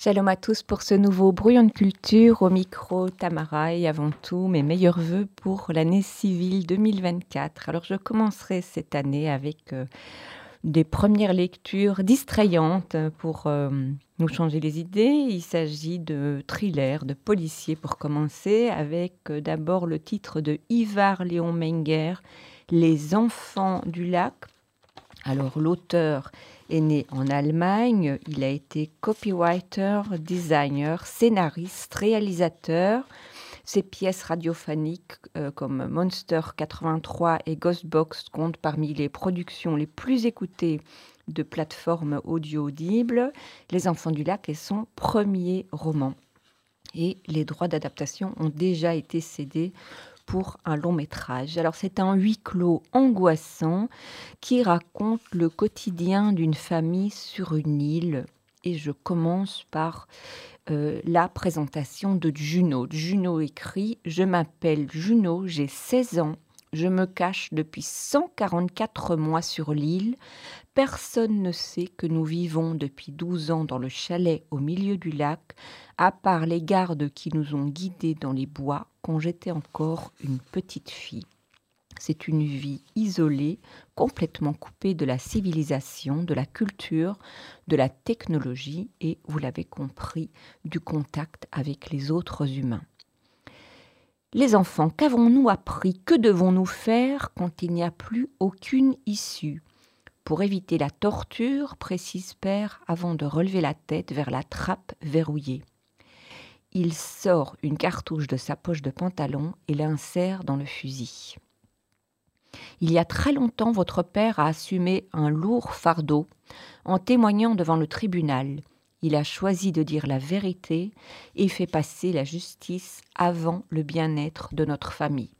Shalom à tous pour ce nouveau brouillon de culture au micro Tamara et avant tout mes meilleurs voeux pour l'année civile 2024. Alors je commencerai cette année avec euh, des premières lectures distrayantes pour euh, nous changer les idées. Il s'agit de thrillers, de policiers pour commencer avec euh, d'abord le titre de Ivar Léon Menger, Les enfants du lac. Alors l'auteur est né en Allemagne. Il a été copywriter, designer, scénariste, réalisateur. Ses pièces radiophoniques euh, comme Monster 83 et Ghostbox comptent parmi les productions les plus écoutées de plateformes audio audibles. Les Enfants du Lac est son premier roman. Et les droits d'adaptation ont déjà été cédés pour un long métrage. Alors c'est un huis clos angoissant qui raconte le quotidien d'une famille sur une île. Et je commence par euh, la présentation de Juno. Juno écrit Je m'appelle Juno, j'ai 16 ans, je me cache depuis 144 mois sur l'île. Personne ne sait que nous vivons depuis 12 ans dans le chalet au milieu du lac, à part les gardes qui nous ont guidés dans les bois quand j'étais encore une petite fille. C'est une vie isolée, complètement coupée de la civilisation, de la culture, de la technologie et, vous l'avez compris, du contact avec les autres humains. Les enfants, qu'avons-nous appris? Que devons-nous faire quand il n'y a plus aucune issue? Pour éviter la torture, précise Père avant de relever la tête vers la trappe verrouillée. Il sort une cartouche de sa poche de pantalon et l'insère dans le fusil. Il y a très longtemps, votre père a assumé un lourd fardeau en témoignant devant le tribunal. Il a choisi de dire la vérité et fait passer la justice avant le bien-être de notre famille.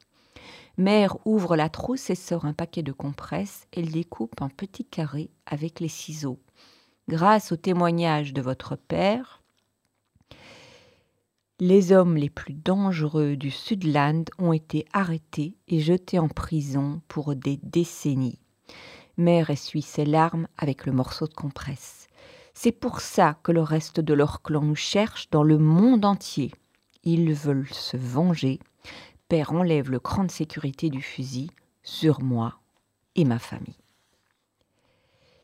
Mère ouvre la trousse et sort un paquet de compresses. Elle découpe un petit carré avec les ciseaux. Grâce au témoignage de votre père, les hommes les plus dangereux du Sudland ont été arrêtés et jetés en prison pour des décennies. Mère essuie ses larmes avec le morceau de compresse. C'est pour ça que le reste de leur clan nous cherche dans le monde entier. Ils veulent se venger. Père enlève le cran de sécurité du fusil sur moi et ma famille.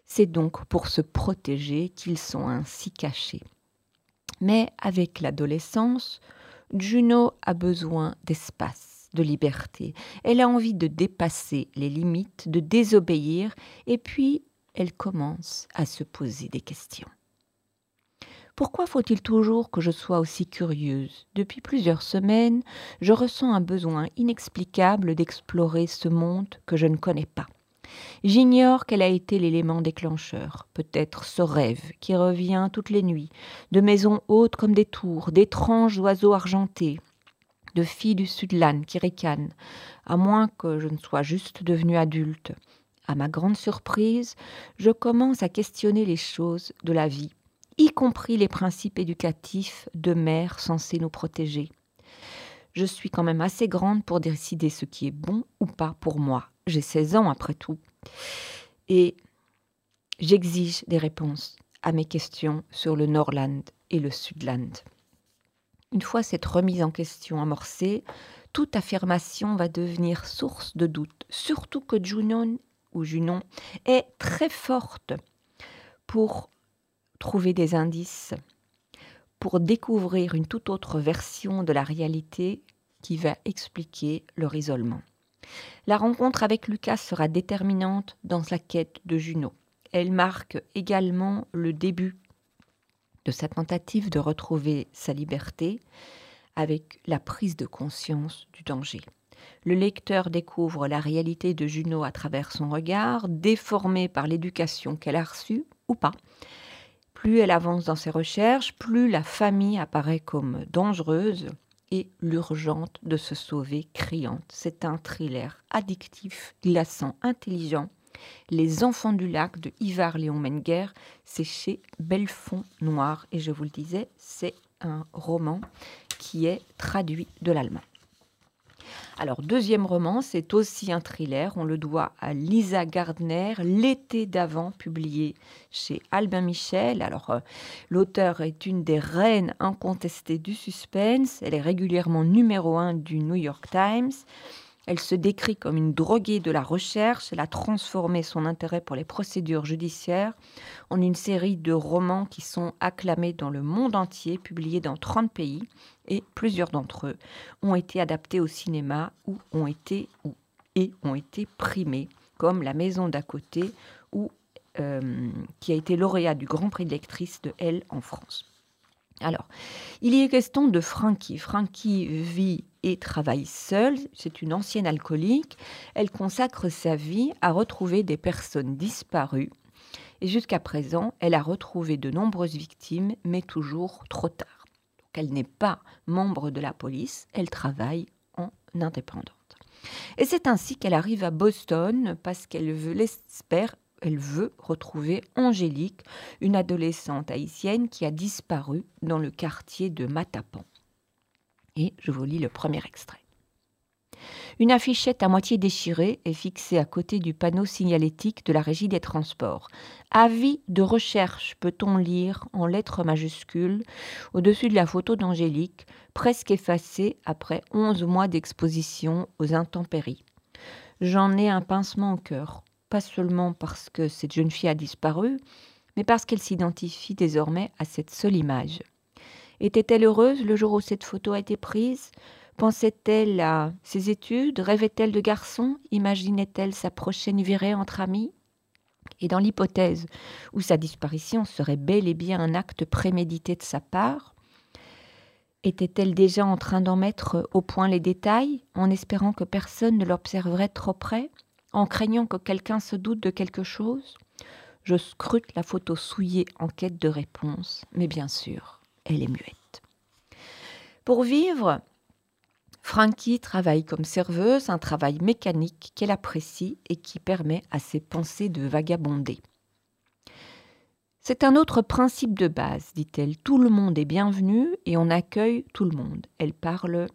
C'est donc pour se protéger qu'ils sont ainsi cachés. Mais avec l'adolescence, Juno a besoin d'espace, de liberté. Elle a envie de dépasser les limites, de désobéir, et puis elle commence à se poser des questions. Pourquoi faut-il toujours que je sois aussi curieuse? Depuis plusieurs semaines, je ressens un besoin inexplicable d'explorer ce monde que je ne connais pas. J'ignore quel a été l'élément déclencheur, peut-être ce rêve qui revient toutes les nuits, de maisons hautes comme des tours, d'étranges oiseaux argentés, de filles du Sudland qui ricanent, à moins que je ne sois juste devenue adulte. À ma grande surprise, je commence à questionner les choses de la vie, y compris les principes éducatifs de mères censées nous protéger. Je suis quand même assez grande pour décider ce qui est bon ou pas pour moi, j'ai 16 ans après tout. Et j'exige des réponses à mes questions sur le Norland et le Sudland. Une fois cette remise en question amorcée, toute affirmation va devenir source de doute, surtout que Junon ou Junon est très forte pour trouver des indices, pour découvrir une toute autre version de la réalité qui va expliquer leur isolement. La rencontre avec Lucas sera déterminante dans sa quête de Juno. Elle marque également le début de sa tentative de retrouver sa liberté avec la prise de conscience du danger. Le lecteur découvre la réalité de Juno à travers son regard, déformé par l'éducation qu'elle a reçue ou pas. Plus elle avance dans ses recherches, plus la famille apparaît comme dangereuse, et l'urgente de se sauver criante. C'est un thriller addictif, glaçant, intelligent. Les enfants du lac de Ivar Léon Menger, c'est chez Belfond Noir et je vous le disais, c'est un roman qui est traduit de l'allemand. Alors, deuxième roman, c'est aussi un thriller. On le doit à Lisa Gardner, L'été d'avant, publié chez Albin Michel. Alors, euh, l'auteur est une des reines incontestées du suspense. Elle est régulièrement numéro un du New York Times. Elle se décrit comme une droguée de la recherche. Elle a transformé son intérêt pour les procédures judiciaires en une série de romans qui sont acclamés dans le monde entier, publiés dans 30 pays, et plusieurs d'entre eux ont été adaptés au cinéma ou ont été et ont été primés, comme La Maison d'à côté euh, qui a été lauréat du Grand Prix de lectrice de Elle en France. Alors, il y est question de Frankie. Frankie vit et travaille seule. C'est une ancienne alcoolique. Elle consacre sa vie à retrouver des personnes disparues. Et jusqu'à présent, elle a retrouvé de nombreuses victimes, mais toujours trop tard. Donc, elle n'est pas membre de la police, elle travaille en indépendante. Et c'est ainsi qu'elle arrive à Boston parce qu'elle veut, l'espère, elle veut retrouver Angélique, une adolescente haïtienne qui a disparu dans le quartier de Matapan. Et je vous lis le premier extrait. Une affichette à moitié déchirée est fixée à côté du panneau signalétique de la Régie des Transports. Avis de recherche peut-on lire en lettres majuscules au-dessus de la photo d'Angélique, presque effacée après onze mois d'exposition aux intempéries? J'en ai un pincement au cœur, pas seulement parce que cette jeune fille a disparu, mais parce qu'elle s'identifie désormais à cette seule image. Était-elle heureuse le jour où cette photo a été prise? Pensait-elle à ses études? Rêvait-elle de garçon? Imaginait-elle sa prochaine virée entre amis? Et dans l'hypothèse où sa disparition serait bel et bien un acte prémédité de sa part, était-elle déjà en train d'en mettre au point les détails, en espérant que personne ne l'observerait trop près, en craignant que quelqu'un se doute de quelque chose Je scrute la photo souillée en quête de réponse, mais bien sûr, elle est muette. Pour vivre, Frankie travaille comme serveuse, un travail mécanique qu'elle apprécie et qui permet à ses pensées de vagabonder. C'est un autre principe de base, dit-elle. Tout le monde est bienvenu et on accueille tout le monde. Elle parle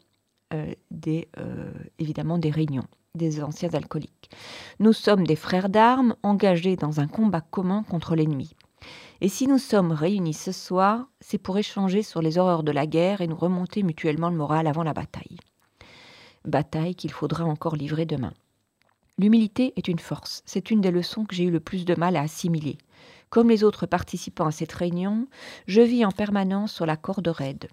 euh, des, euh, évidemment des réunions des anciens alcooliques. Nous sommes des frères d'armes engagés dans un combat commun contre l'ennemi. Et si nous sommes réunis ce soir, c'est pour échanger sur les horreurs de la guerre et nous remonter mutuellement le moral avant la bataille. Bataille qu'il faudra encore livrer demain. L'humilité est une force. C'est une des leçons que j'ai eu le plus de mal à assimiler. Comme les autres participants à cette réunion, je vis en permanence sur la corde raide.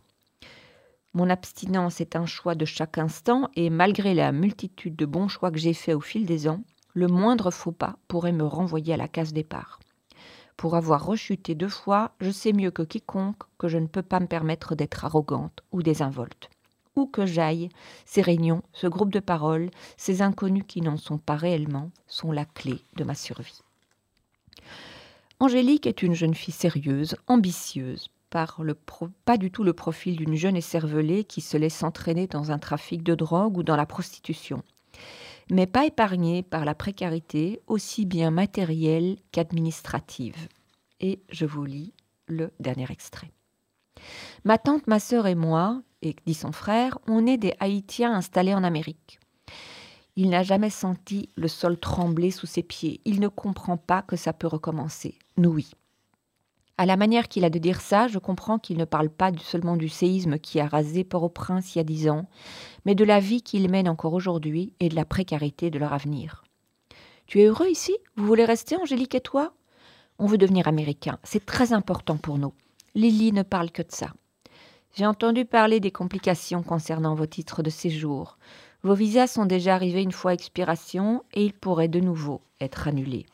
Mon abstinence est un choix de chaque instant et malgré la multitude de bons choix que j'ai faits au fil des ans, le moindre faux pas pourrait me renvoyer à la case départ. Pour avoir rechuté deux fois, je sais mieux que quiconque que je ne peux pas me permettre d'être arrogante ou désinvolte. Où que j'aille, ces réunions, ce groupe de paroles, ces inconnus qui n'en sont pas réellement, sont la clé de ma survie. Angélique est une jeune fille sérieuse, ambitieuse, pas du tout le profil d'une jeune écervelée qui se laisse entraîner dans un trafic de drogue ou dans la prostitution, mais pas épargnée par la précarité aussi bien matérielle qu'administrative. Et je vous lis le dernier extrait. Ma tante, ma sœur et moi, et dit son frère, on est des Haïtiens installés en Amérique. Il n'a jamais senti le sol trembler sous ses pieds. Il ne comprend pas que ça peut recommencer. Nous, oui. À la manière qu'il a de dire ça, je comprends qu'il ne parle pas seulement du séisme qui a rasé Port-au-Prince il y a dix ans, mais de la vie qu'il mène encore aujourd'hui et de la précarité de leur avenir. Tu es heureux ici? Vous voulez rester, Angélique et toi? On veut devenir américain. C'est très important pour nous. Lily ne parle que de ça. J'ai entendu parler des complications concernant vos titres de séjour. Vos visas sont déjà arrivés une fois expiration et ils pourraient de nouveau être annulés.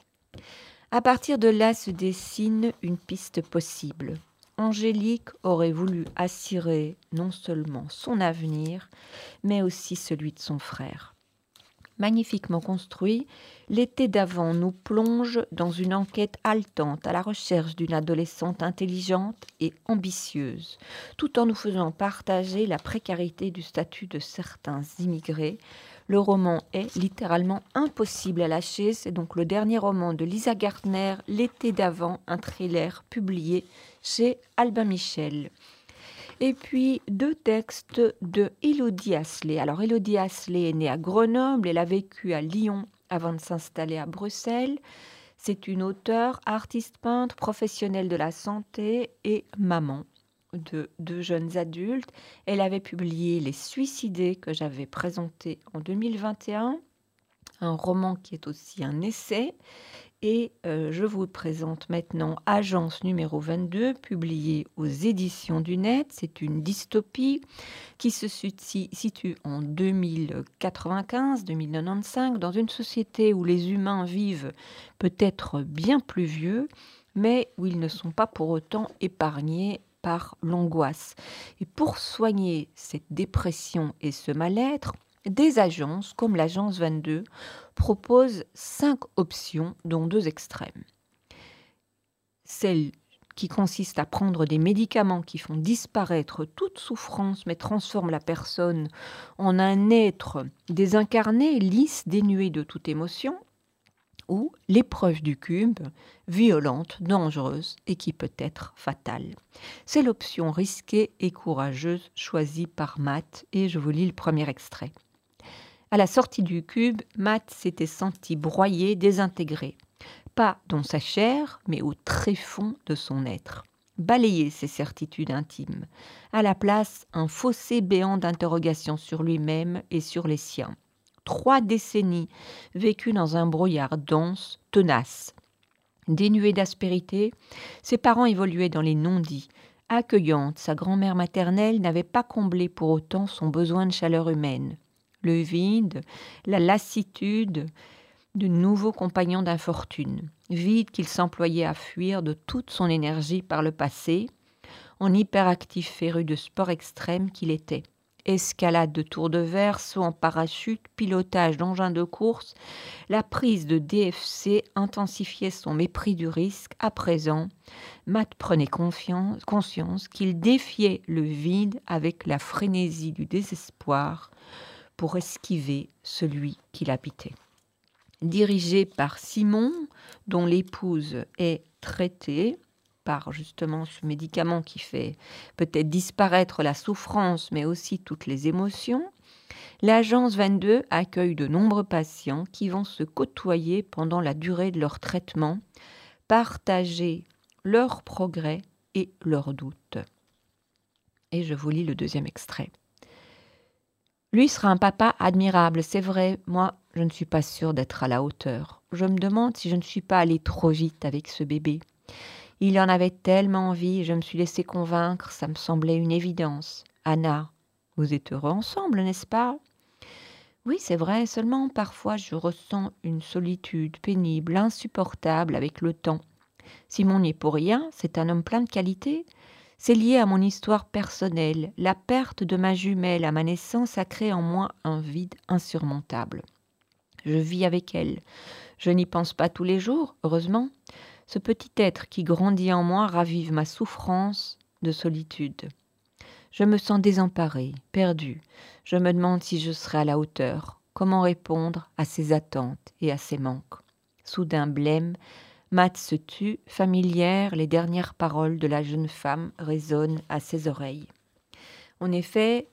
À partir de là se dessine une piste possible. Angélique aurait voulu assurer non seulement son avenir, mais aussi celui de son frère magnifiquement construit, l'été d'avant nous plonge dans une enquête haletante à la recherche d'une adolescente intelligente et ambitieuse, tout en nous faisant partager la précarité du statut de certains immigrés. Le roman est littéralement impossible à lâcher. C'est donc le dernier roman de Lisa Gartner, L'été d'avant, un thriller publié chez Albin Michel. Et puis deux textes de Elodie Asselet. Alors Elodie Asselet est née à Grenoble, elle a vécu à Lyon avant de s'installer à Bruxelles. C'est une auteure, artiste peintre, professionnelle de la santé et maman de deux jeunes adultes. Elle avait publié Les Suicidés que j'avais présenté en 2021, un roman qui est aussi un essai. Et euh, je vous présente maintenant Agence numéro 22, publiée aux éditions du Net. C'est une dystopie qui se situe en 2095-2095 dans une société où les humains vivent peut-être bien plus vieux, mais où ils ne sont pas pour autant épargnés par l'angoisse. Et pour soigner cette dépression et ce mal-être, des agences comme l'agence 22 proposent cinq options dont deux extrêmes. Celle qui consiste à prendre des médicaments qui font disparaître toute souffrance mais transforment la personne en un être désincarné, lisse, dénué de toute émotion, ou l'épreuve du cube, violente, dangereuse et qui peut être fatale. C'est l'option risquée et courageuse choisie par Matt et je vous lis le premier extrait. À la sortie du cube, Matt s'était senti broyé, désintégré, pas dans sa chair, mais au tréfonds de son être. Balayer ses certitudes intimes. À la place, un fossé béant d'interrogation sur lui-même et sur les siens trois décennies vécues dans un brouillard dense, tenace. Dénué d'aspérité, ses parents évoluaient dans les non-dits. Accueillante, sa grand-mère maternelle n'avait pas comblé pour autant son besoin de chaleur humaine. Le vide, la lassitude de nouveaux compagnons d'infortune, vide qu'il s'employait à fuir de toute son énergie par le passé, en hyperactif féru de sport extrême qu'il était escalade de tour de verre, saut en parachute, pilotage d'engins de course, la prise de DFC intensifiait son mépris du risque. À présent, Matt prenait conscience qu'il défiait le vide avec la frénésie du désespoir pour esquiver celui qui l'habitait. Dirigé par Simon, dont l'épouse est traitée, par justement ce médicament qui fait peut-être disparaître la souffrance, mais aussi toutes les émotions, l'agence 22 accueille de nombreux patients qui vont se côtoyer pendant la durée de leur traitement, partager leurs progrès et leurs doutes. Et je vous lis le deuxième extrait. Lui sera un papa admirable, c'est vrai, moi je ne suis pas sûre d'être à la hauteur. Je me demande si je ne suis pas allée trop vite avec ce bébé. Il en avait tellement envie, je me suis laissé convaincre, ça me semblait une évidence. Anna, vous êtes heureux ensemble, n'est-ce pas? Oui, c'est vrai, seulement parfois je ressens une solitude pénible, insupportable avec le temps. Simon n'y est pour rien, c'est un homme plein de qualités. C'est lié à mon histoire personnelle. La perte de ma jumelle à ma naissance a créé en moi un vide insurmontable. Je vis avec elle. Je n'y pense pas tous les jours, heureusement. Ce petit être qui grandit en moi ravive ma souffrance de solitude. Je me sens désemparée, perdue. Je me demande si je serai à la hauteur. Comment répondre à ses attentes et à ses manques? Soudain blême, Matt se tue, familière, les dernières paroles de la jeune femme résonnent à ses oreilles. En effet,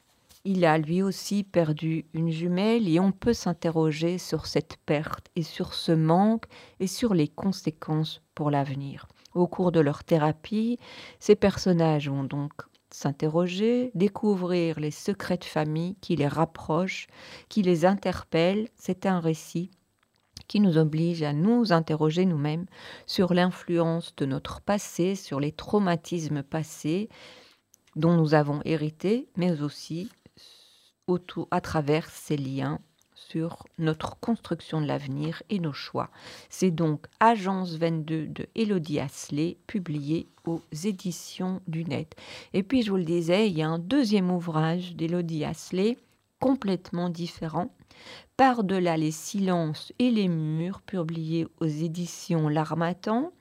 il a lui aussi perdu une jumelle et on peut s'interroger sur cette perte et sur ce manque et sur les conséquences pour l'avenir. Au cours de leur thérapie, ces personnages vont donc s'interroger, découvrir les secrets de famille qui les rapprochent, qui les interpellent. C'est un récit qui nous oblige à nous interroger nous-mêmes sur l'influence de notre passé, sur les traumatismes passés dont nous avons hérité, mais aussi à travers ces liens sur notre construction de l'avenir et nos choix. C'est donc Agence 22 de Elodie Asselet, publié aux éditions du Net. Et puis, je vous le disais, il y a un deuxième ouvrage d'Elodie Asselet, complètement différent, Par-delà les silences et les murs, publié aux éditions L'Armatan.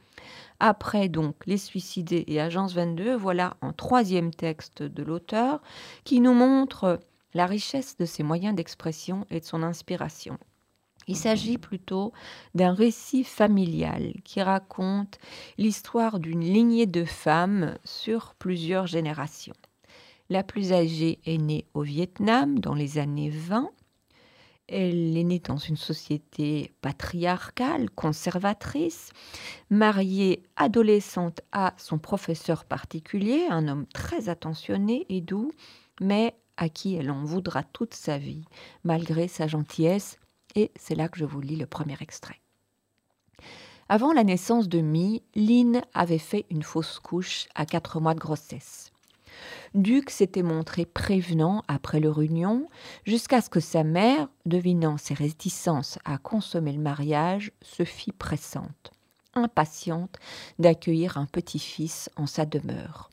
Après donc Les Suicidés et Agence 22, voilà un troisième texte de l'auteur qui nous montre la richesse de ses moyens d'expression et de son inspiration. Il s'agit plutôt d'un récit familial qui raconte l'histoire d'une lignée de femmes sur plusieurs générations. La plus âgée est née au Vietnam dans les années 20. Elle est née dans une société patriarcale, conservatrice, mariée adolescente à son professeur particulier, un homme très attentionné et doux, mais à qui elle en voudra toute sa vie, malgré sa gentillesse. Et c'est là que je vous lis le premier extrait. Avant la naissance de Mi, Lynn avait fait une fausse couche à quatre mois de grossesse. Duc s'était montré prévenant après leur union, jusqu'à ce que sa mère, devinant ses réticences à consommer le mariage, se fit pressante, impatiente d'accueillir un petit-fils en sa demeure.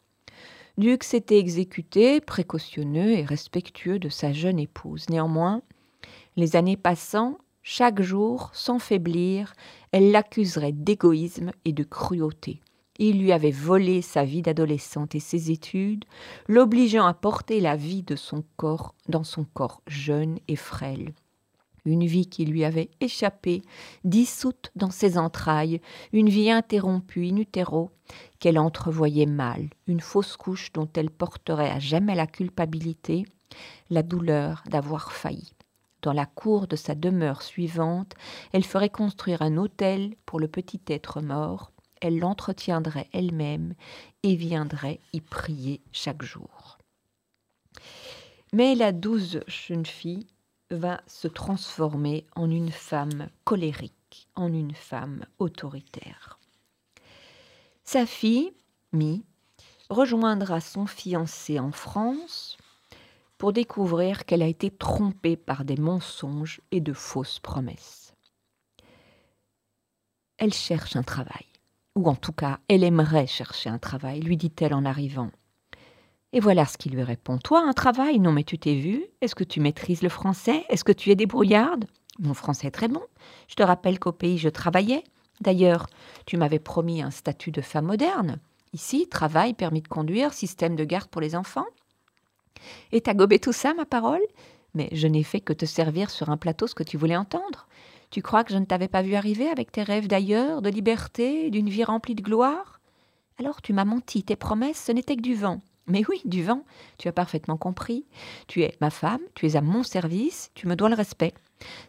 Duc s'était exécuté, précautionneux et respectueux de sa jeune épouse. Néanmoins, les années passant, chaque jour, sans faiblir, elle l'accuserait d'égoïsme et de cruauté. Il lui avait volé sa vie d'adolescente et ses études, l'obligeant à porter la vie de son corps dans son corps jeune et frêle. Une vie qui lui avait échappé, dissoute dans ses entrailles, une vie interrompue in utero, qu'elle entrevoyait mal, une fausse couche dont elle porterait à jamais la culpabilité, la douleur d'avoir failli. Dans la cour de sa demeure suivante, elle ferait construire un autel pour le petit être mort, elle l'entretiendrait elle-même et viendrait y prier chaque jour. Mais la douce jeune fille va se transformer en une femme colérique, en une femme autoritaire. Sa fille, Mi, rejoindra son fiancé en France pour découvrir qu'elle a été trompée par des mensonges et de fausses promesses. Elle cherche un travail ou en tout cas, elle aimerait chercher un travail, lui dit-elle en arrivant. Et voilà ce qu'il lui répond. Toi, un travail? Non, mais tu t'es vu Est-ce que tu maîtrises le français? Est-ce que tu es débrouillarde? Mon français est très bon. Je te rappelle qu'au pays, je travaillais. D'ailleurs, tu m'avais promis un statut de femme moderne. Ici, travail, permis de conduire, système de garde pour les enfants. Et t'as gobé tout ça, ma parole? Mais je n'ai fait que te servir sur un plateau ce que tu voulais entendre. Tu crois que je ne t'avais pas vu arriver avec tes rêves d'ailleurs, de liberté, d'une vie remplie de gloire? Alors tu m'as menti, tes promesses, ce n'était que du vent. Mais oui, du vent, tu as parfaitement compris. Tu es ma femme, tu es à mon service, tu me dois le respect.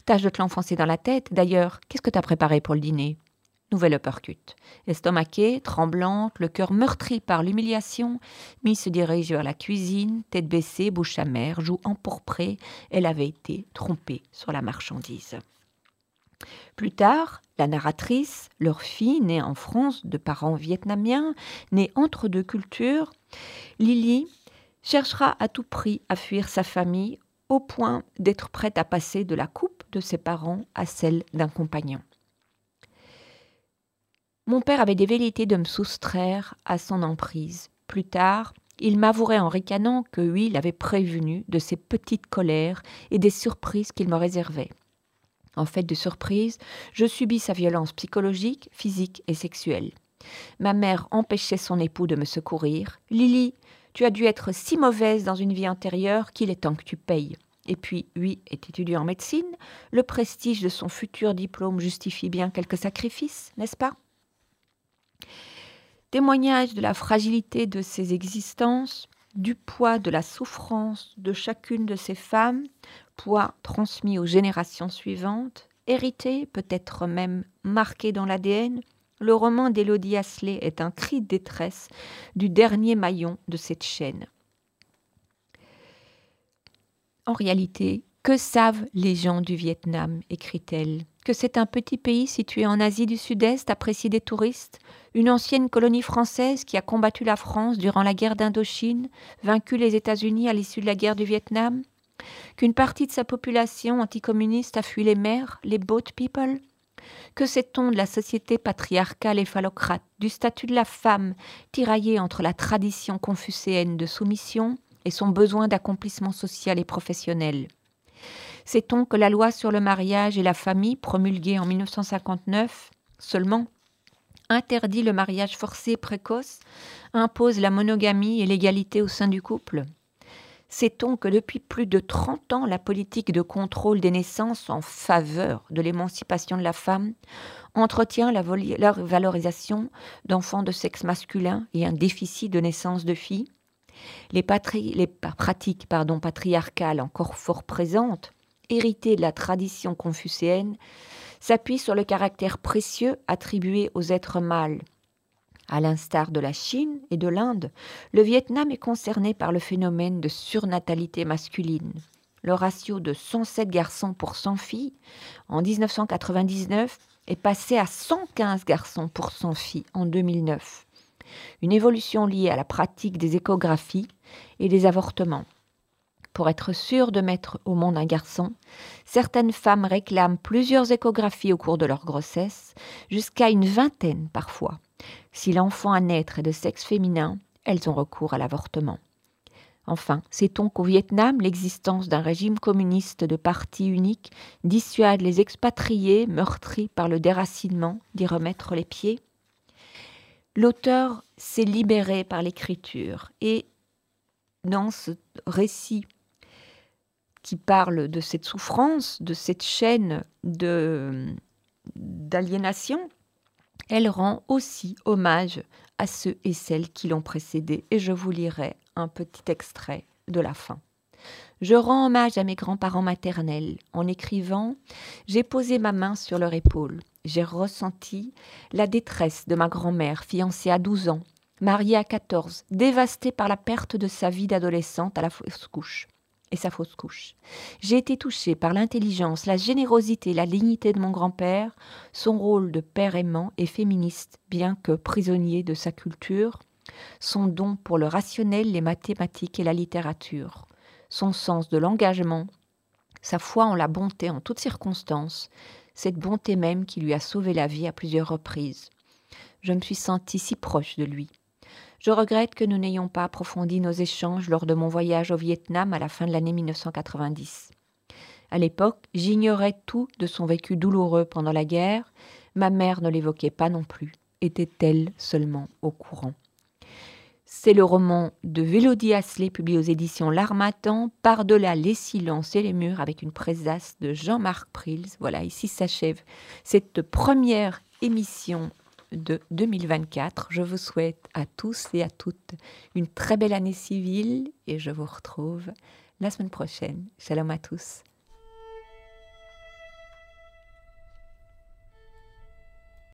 Tâche de te l'enfoncer dans la tête. D'ailleurs, qu'est-ce que tu as préparé pour le dîner? Nouvelle uppercut. Estomaquée, tremblante, le cœur meurtri par l'humiliation, Mi se dirige vers la cuisine, tête baissée, bouche amère, joue empourprée. Elle avait été trompée sur la marchandise. Plus tard, la narratrice, leur fille, née en France de parents vietnamiens, née entre deux cultures, Lily cherchera à tout prix à fuir sa famille au point d'être prête à passer de la coupe de ses parents à celle d'un compagnon. Mon père avait des velléités de me soustraire à son emprise. Plus tard, il m'avouerait en ricanant que oui, il avait prévenu de ses petites colères et des surprises qu'il me réservait. En fait de surprise, je subis sa violence psychologique, physique et sexuelle. Ma mère empêchait son époux de me secourir. Lily, tu as dû être si mauvaise dans une vie antérieure qu'il est temps que tu payes. Et puis, lui est étudiant en médecine. Le prestige de son futur diplôme justifie bien quelques sacrifices, n'est-ce pas? Témoignage de la fragilité de ses existences, du poids de la souffrance de chacune de ces femmes, poids transmis aux générations suivantes, hérité, peut-être même marqué dans l'ADN, le roman d'Élodie Asselet est un cri de détresse du dernier maillon de cette chaîne. En réalité, que savent les gens du Vietnam écrit-elle? Que c'est un petit pays situé en Asie du Sud-Est, apprécié des touristes, une ancienne colonie française qui a combattu la France durant la guerre d'Indochine, vaincu les États-Unis à l'issue de la guerre du Vietnam? Qu'une partie de sa population anticommuniste a fui les mers, les boat people. Que sait-on de la société patriarcale et phallocrate, du statut de la femme, tiraillée entre la tradition confucéenne de soumission et son besoin d'accomplissement social et professionnel? Sait-on que la loi sur le mariage et la famille, promulguée en 1959 seulement, interdit le mariage forcé et précoce, impose la monogamie et l'égalité au sein du couple? Sait-on que depuis plus de 30 ans, la politique de contrôle des naissances en faveur de l'émancipation de la femme entretient la, valorisation d'enfants de sexe masculin et un déficit de naissance de filles? Les, pratiques pardon, patriarcales encore fort présentes, héritées de la tradition confucéenne, s'appuient sur le caractère précieux attribué aux êtres mâles. À l'instar de la Chine et de l'Inde, le Vietnam est concerné par le phénomène de surnatalité masculine. Le ratio de 107 garçons pour 100 filles en 1999 est passé à 115 garçons pour 100 filles en 2009. Une évolution liée à la pratique des échographies et des avortements. Pour être sûr de mettre au monde un garçon, certaines femmes réclament plusieurs échographies au cours de leur grossesse, jusqu'à une vingtaine parfois. Si l'enfant à naître est de sexe féminin, elles ont recours à l'avortement. Enfin, sait-on qu'au Vietnam, l'existence d'un régime communiste de parti unique dissuade les expatriés meurtris par le déracinement d'y remettre les pieds? L'auteur s'est libéré par l'écriture et dans ce récit qui parle de cette souffrance, de cette chaîne d'aliénation, elle rend aussi hommage à ceux et celles qui l'ont précédé. Et je vous lirai un petit extrait de la fin. Je rends hommage à mes grands-parents maternels. En écrivant, j'ai posé ma main sur leur épaule. J'ai ressenti la détresse de ma grand-mère, fiancée à 12 ans, mariée à 14, dévastée par la perte de sa vie d'adolescente à la fausse couche et sa fausse couche. J'ai été touchée par l'intelligence, la générosité, la dignité de mon grand-père, son rôle de père aimant et féministe, bien que prisonnier de sa culture, son don pour le rationnel, les mathématiques et la littérature, son sens de l'engagement, sa foi en la bonté en toutes circonstances, cette bonté même qui lui a sauvé la vie à plusieurs reprises. Je me suis sentie si proche de lui. Je regrette que nous n'ayons pas approfondi nos échanges lors de mon voyage au Vietnam à la fin de l'année 1990. À l'époque, j'ignorais tout de son vécu douloureux pendant la guerre. Ma mère ne l'évoquait pas non plus. Était-elle seulement au courant C'est le roman de Vélodie Asselet publié aux éditions L'Armatan, Par-delà les silences et les murs, avec une présace de Jean-Marc Prils. Voilà, ici s'achève cette première émission de 2024. Je vous souhaite à tous et à toutes une très belle année civile et je vous retrouve la semaine prochaine. Shalom à tous.